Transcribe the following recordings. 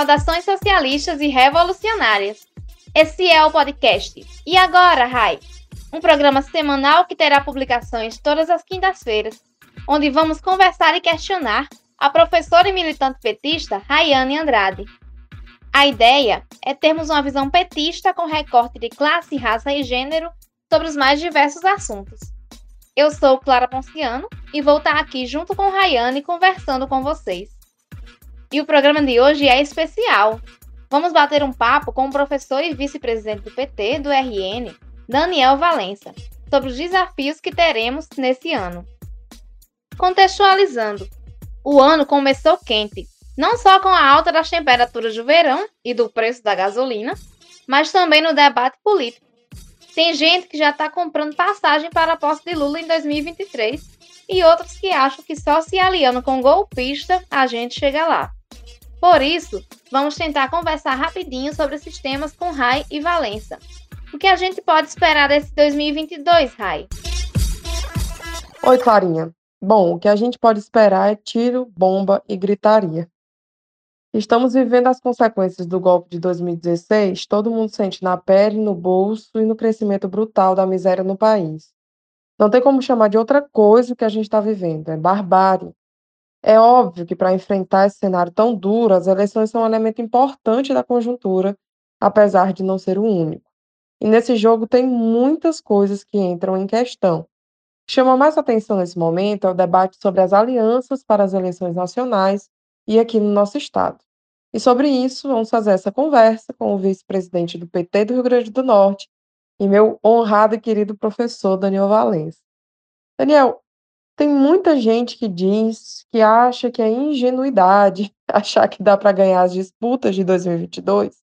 Saudações socialistas e revolucionárias. Esse é o podcast E Agora, Rai? Um programa semanal que terá publicações todas as quintas-feiras, onde vamos conversar e questionar a professora e militante petista Rayane Andrade. A ideia é termos uma visão petista com recorte de classe, raça e gênero sobre os mais diversos assuntos. Eu sou Clara Ponciano e vou estar aqui junto com Rayane conversando com vocês. E o programa de hoje é especial. Vamos bater um papo com o professor e vice-presidente do PT do RN, Daniel Valença, sobre os desafios que teremos nesse ano. Contextualizando, o ano começou quente, não só com a alta das temperaturas do verão e do preço da gasolina, mas também no debate político. Tem gente que já está comprando passagem para a posse de Lula em 2023 e outros que acham que só se aliando com golpista a gente chega lá. Por isso, vamos tentar conversar rapidinho sobre esses temas com Rai e Valença. O que a gente pode esperar desse 2022, Rai? Oi, Clarinha. Bom, o que a gente pode esperar é tiro, bomba e gritaria. Estamos vivendo as consequências do golpe de 2016, todo mundo sente na pele, no bolso e no crescimento brutal da miséria no país. Não tem como chamar de outra coisa o que a gente está vivendo, é barbárie. É óbvio que para enfrentar esse cenário tão duro, as eleições são um elemento importante da conjuntura, apesar de não ser o único. E nesse jogo tem muitas coisas que entram em questão. Chama mais atenção nesse momento é o debate sobre as alianças para as eleições nacionais e aqui no nosso estado. E sobre isso, vamos fazer essa conversa com o vice-presidente do PT do Rio Grande do Norte e meu honrado e querido professor Daniel Valença. Daniel, tem muita gente que diz que acha que é ingenuidade achar que dá para ganhar as disputas de 2022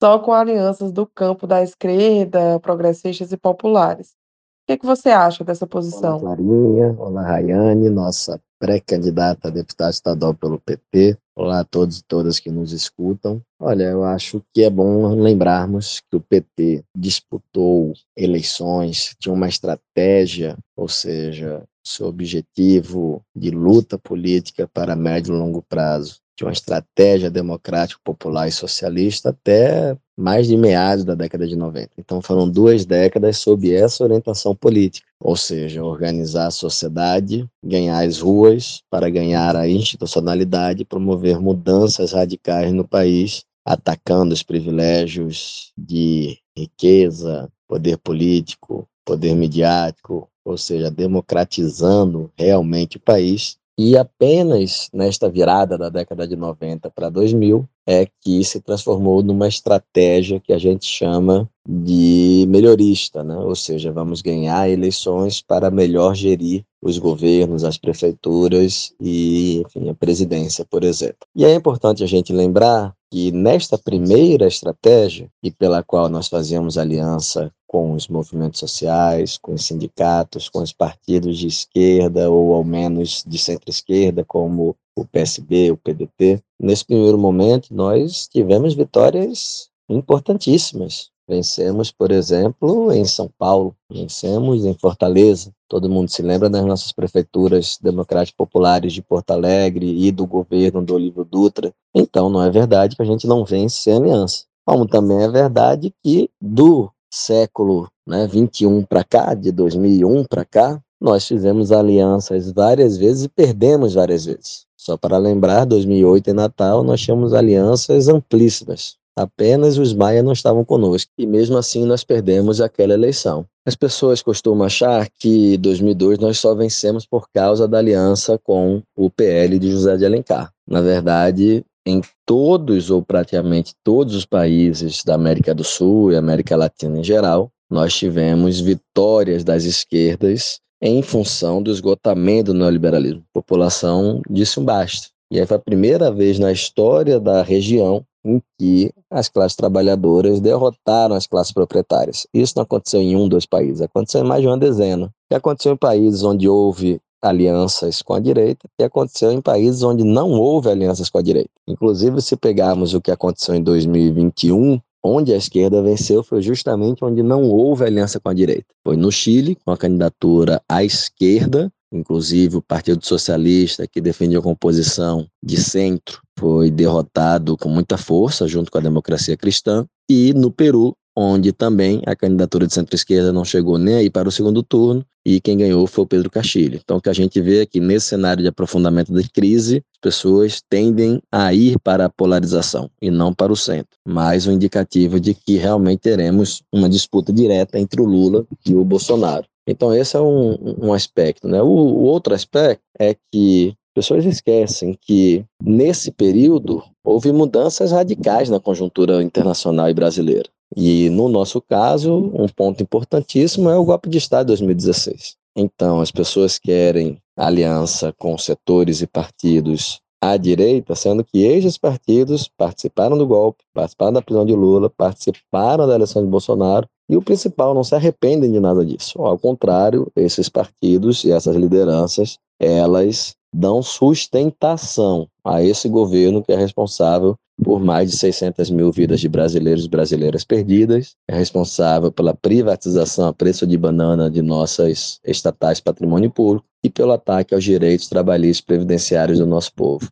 só com alianças do campo da esquerda, progressistas e populares. O que, que você acha dessa posição? Olá, Clarinha. Olá, Rayane, nossa pré-candidata a deputada estadual pelo PT. Olá a todos e todas que nos escutam. Olha, eu acho que é bom lembrarmos que o PT disputou eleições, tinha uma estratégia, ou seja, seu objetivo de luta política para médio e longo prazo, de uma estratégia democrática, popular e socialista até mais de meados da década de 90. Então foram duas décadas sob essa orientação política, ou seja, organizar a sociedade, ganhar as ruas para ganhar a institucionalidade, promover mudanças radicais no país, atacando os privilégios de riqueza, poder político, poder midiático, ou seja, democratizando realmente o país. E apenas nesta virada da década de 90 para 2000 é que se transformou numa estratégia que a gente chama de melhorista, né? ou seja, vamos ganhar eleições para melhor gerir os governos, as prefeituras e enfim, a presidência, por exemplo. E é importante a gente lembrar que nesta primeira estratégia, e pela qual nós fazíamos aliança com os movimentos sociais, com os sindicatos, com os partidos de esquerda ou ao menos de centro-esquerda, como o PSB, o PDT, nesse primeiro momento nós tivemos vitórias importantíssimas. Vencemos, por exemplo, em São Paulo, vencemos em Fortaleza. Todo mundo se lembra das nossas prefeituras democráticas populares de Porto Alegre e do governo do Olívio Dutra. Então, não é verdade que a gente não vence sem aliança. Como também é verdade que do século né, 21 para cá, de 2001 para cá, nós fizemos alianças várias vezes e perdemos várias vezes. Só para lembrar, 2008 em Natal, nós tínhamos alianças amplíssimas. Apenas os Maia não estavam conosco. E mesmo assim nós perdemos aquela eleição. As pessoas costumam achar que em 2002 nós só vencemos por causa da aliança com o PL de José de Alencar. Na verdade, em todos ou praticamente todos os países da América do Sul e América Latina em geral, nós tivemos vitórias das esquerdas em função do esgotamento do neoliberalismo. A população disse um basta. E aí foi a primeira vez na história da região em que as classes trabalhadoras derrotaram as classes proprietárias. Isso não aconteceu em um, dois países, aconteceu em mais de uma dezena. E aconteceu em países onde houve alianças com a direita e aconteceu em países onde não houve alianças com a direita. Inclusive, se pegarmos o que aconteceu em 2021, onde a esquerda venceu foi justamente onde não houve aliança com a direita. Foi no Chile, com a candidatura à esquerda, inclusive o Partido Socialista, que defendia a composição de centro, foi derrotado com muita força junto com a democracia cristã. E no Peru, onde também a candidatura de centro-esquerda não chegou nem aí para o segundo turno, e quem ganhou foi o Pedro Castilho. Então, o que a gente vê é que nesse cenário de aprofundamento da crise, as pessoas tendem a ir para a polarização e não para o centro. Mais um indicativo de que realmente teremos uma disputa direta entre o Lula e o Bolsonaro. Então, esse é um, um aspecto. Né? O, o outro aspecto é que pessoas esquecem que, nesse período, houve mudanças radicais na conjuntura internacional e brasileira. E, no nosso caso, um ponto importantíssimo é o golpe de Estado de 2016. Então, as pessoas querem aliança com setores e partidos à direita, sendo que esses partidos participaram do golpe, participaram da prisão de Lula, participaram da eleição de Bolsonaro, e o principal, não se arrependem de nada disso. Ao contrário, esses partidos e essas lideranças, elas dão sustentação a esse governo que é responsável por mais de 600 mil vidas de brasileiros e brasileiras perdidas, é responsável pela privatização a preço de banana de nossas estatais patrimônio público e pelo ataque aos direitos trabalhistas previdenciários do nosso povo.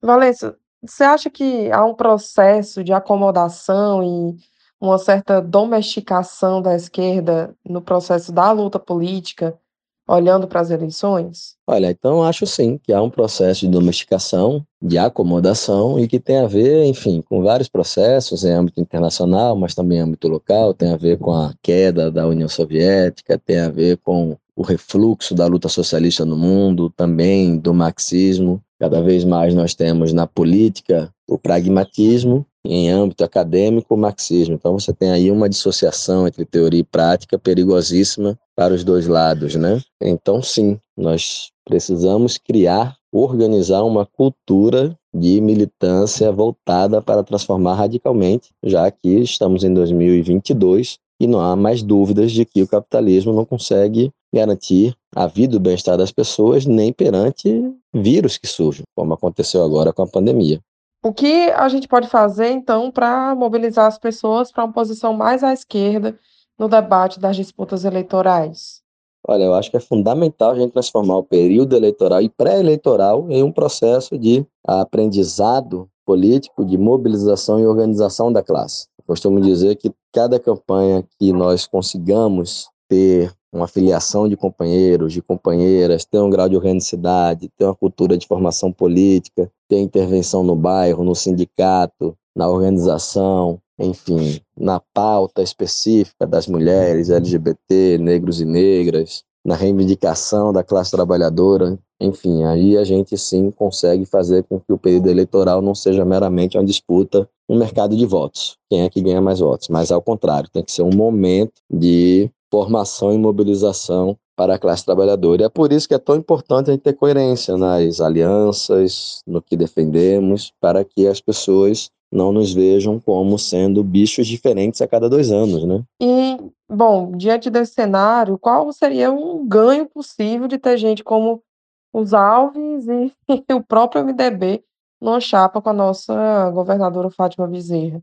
Valença, você acha que há um processo de acomodação e uma certa domesticação da esquerda no processo da luta política olhando para as eleições? Olha, então acho sim que há um processo de domesticação, de acomodação e que tem a ver, enfim, com vários processos em âmbito internacional, mas também em âmbito local, tem a ver com a queda da União Soviética, tem a ver com o refluxo da luta socialista no mundo, também do marxismo. Cada vez mais nós temos na política o pragmatismo em âmbito acadêmico o marxismo. Então você tem aí uma dissociação entre teoria e prática perigosíssima para os dois lados, né? Então sim, nós precisamos criar, organizar uma cultura de militância voltada para transformar radicalmente, já que estamos em 2022 e não há mais dúvidas de que o capitalismo não consegue garantir a vida e o bem-estar das pessoas nem perante vírus que surgem, como aconteceu agora com a pandemia. O que a gente pode fazer, então, para mobilizar as pessoas para uma posição mais à esquerda no debate das disputas eleitorais? Olha, eu acho que é fundamental a gente transformar o período eleitoral e pré-eleitoral em um processo de aprendizado político, de mobilização e organização da classe. Costumo dizer que cada campanha que nós consigamos ter uma filiação de companheiros, de companheiras, ter um grau de organicidade, ter uma cultura de formação política, ter intervenção no bairro, no sindicato, na organização, enfim, na pauta específica das mulheres, LGBT, negros e negras, na reivindicação da classe trabalhadora, enfim, aí a gente sim consegue fazer com que o período eleitoral não seja meramente uma disputa, um mercado de votos, quem é que ganha mais votos, mas ao contrário, tem que ser um momento de formação e mobilização para a classe trabalhadora. E é por isso que é tão importante a gente ter coerência nas alianças, no que defendemos, para que as pessoas não nos vejam como sendo bichos diferentes a cada dois anos, né? E, bom, diante desse cenário, qual seria um ganho possível de ter gente como os Alves e o próprio MDB numa chapa com a nossa governadora Fátima Bezerra? O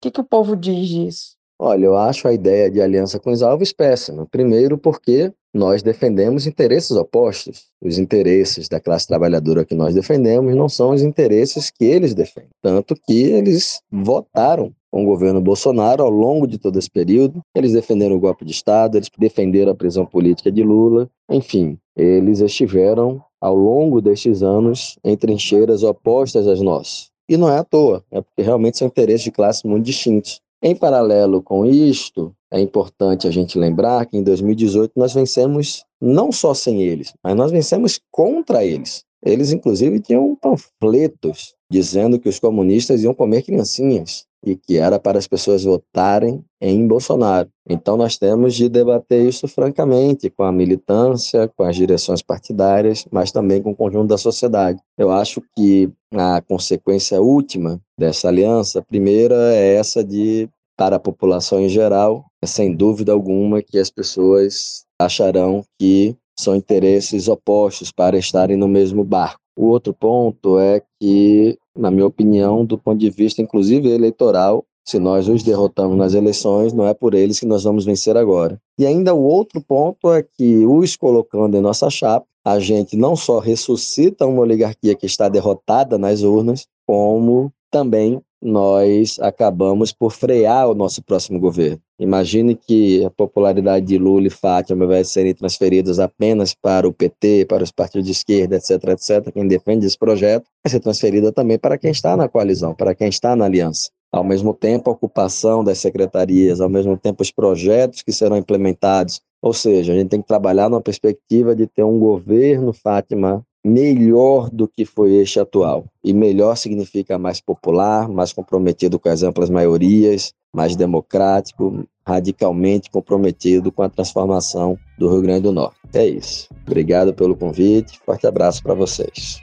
que, que o povo diz disso? Olha, eu acho a ideia de aliança com os alvos péssima. Primeiro, porque nós defendemos interesses opostos. Os interesses da classe trabalhadora que nós defendemos não são os interesses que eles defendem. Tanto que eles votaram com o governo Bolsonaro ao longo de todo esse período. Eles defenderam o golpe de Estado, eles defenderam a prisão política de Lula. Enfim, eles estiveram ao longo destes anos em trincheiras opostas às nossas. E não é à toa, é porque realmente são interesses de classe muito distintos. Em paralelo com isto, é importante a gente lembrar que em 2018 nós vencemos não só sem eles, mas nós vencemos contra eles. Eles, inclusive, tinham panfletos dizendo que os comunistas iam comer criancinhas e que era para as pessoas votarem em Bolsonaro. Então nós temos de debater isso francamente com a militância, com as direções partidárias, mas também com o conjunto da sociedade. Eu acho que a consequência última dessa aliança, a primeira é essa de para a população em geral, é sem dúvida alguma que as pessoas acharão que são interesses opostos para estarem no mesmo barco. O outro ponto é que, na minha opinião, do ponto de vista inclusive eleitoral, se nós os derrotamos nas eleições, não é por eles que nós vamos vencer agora. E ainda o outro ponto é que, os colocando em nossa chapa, a gente não só ressuscita uma oligarquia que está derrotada nas urnas, como também nós acabamos por frear o nosso próximo governo. Imagine que a popularidade de Lula e Fátima vai serem transferidas apenas para o PT, para os partidos de esquerda, etc, etc, quem defende esse projeto, vai ser transferida também para quem está na coalizão, para quem está na aliança. Ao mesmo tempo, a ocupação das secretarias, ao mesmo tempo, os projetos que serão implementados. Ou seja, a gente tem que trabalhar numa perspectiva de ter um governo, Fátima, melhor do que foi este atual. E melhor significa mais popular, mais comprometido com as amplas maiorias, mais democrático, radicalmente comprometido com a transformação do Rio Grande do Norte. É isso. Obrigado pelo convite. Forte abraço para vocês.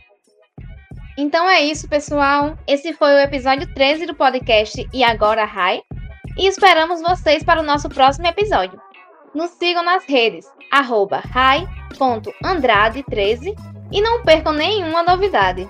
Então é isso, pessoal. Esse foi o episódio 13 do podcast E Agora Rai. E esperamos vocês para o nosso próximo episódio. Nos sigam nas redes, arroba rai.andrade13 e não percam nenhuma novidade.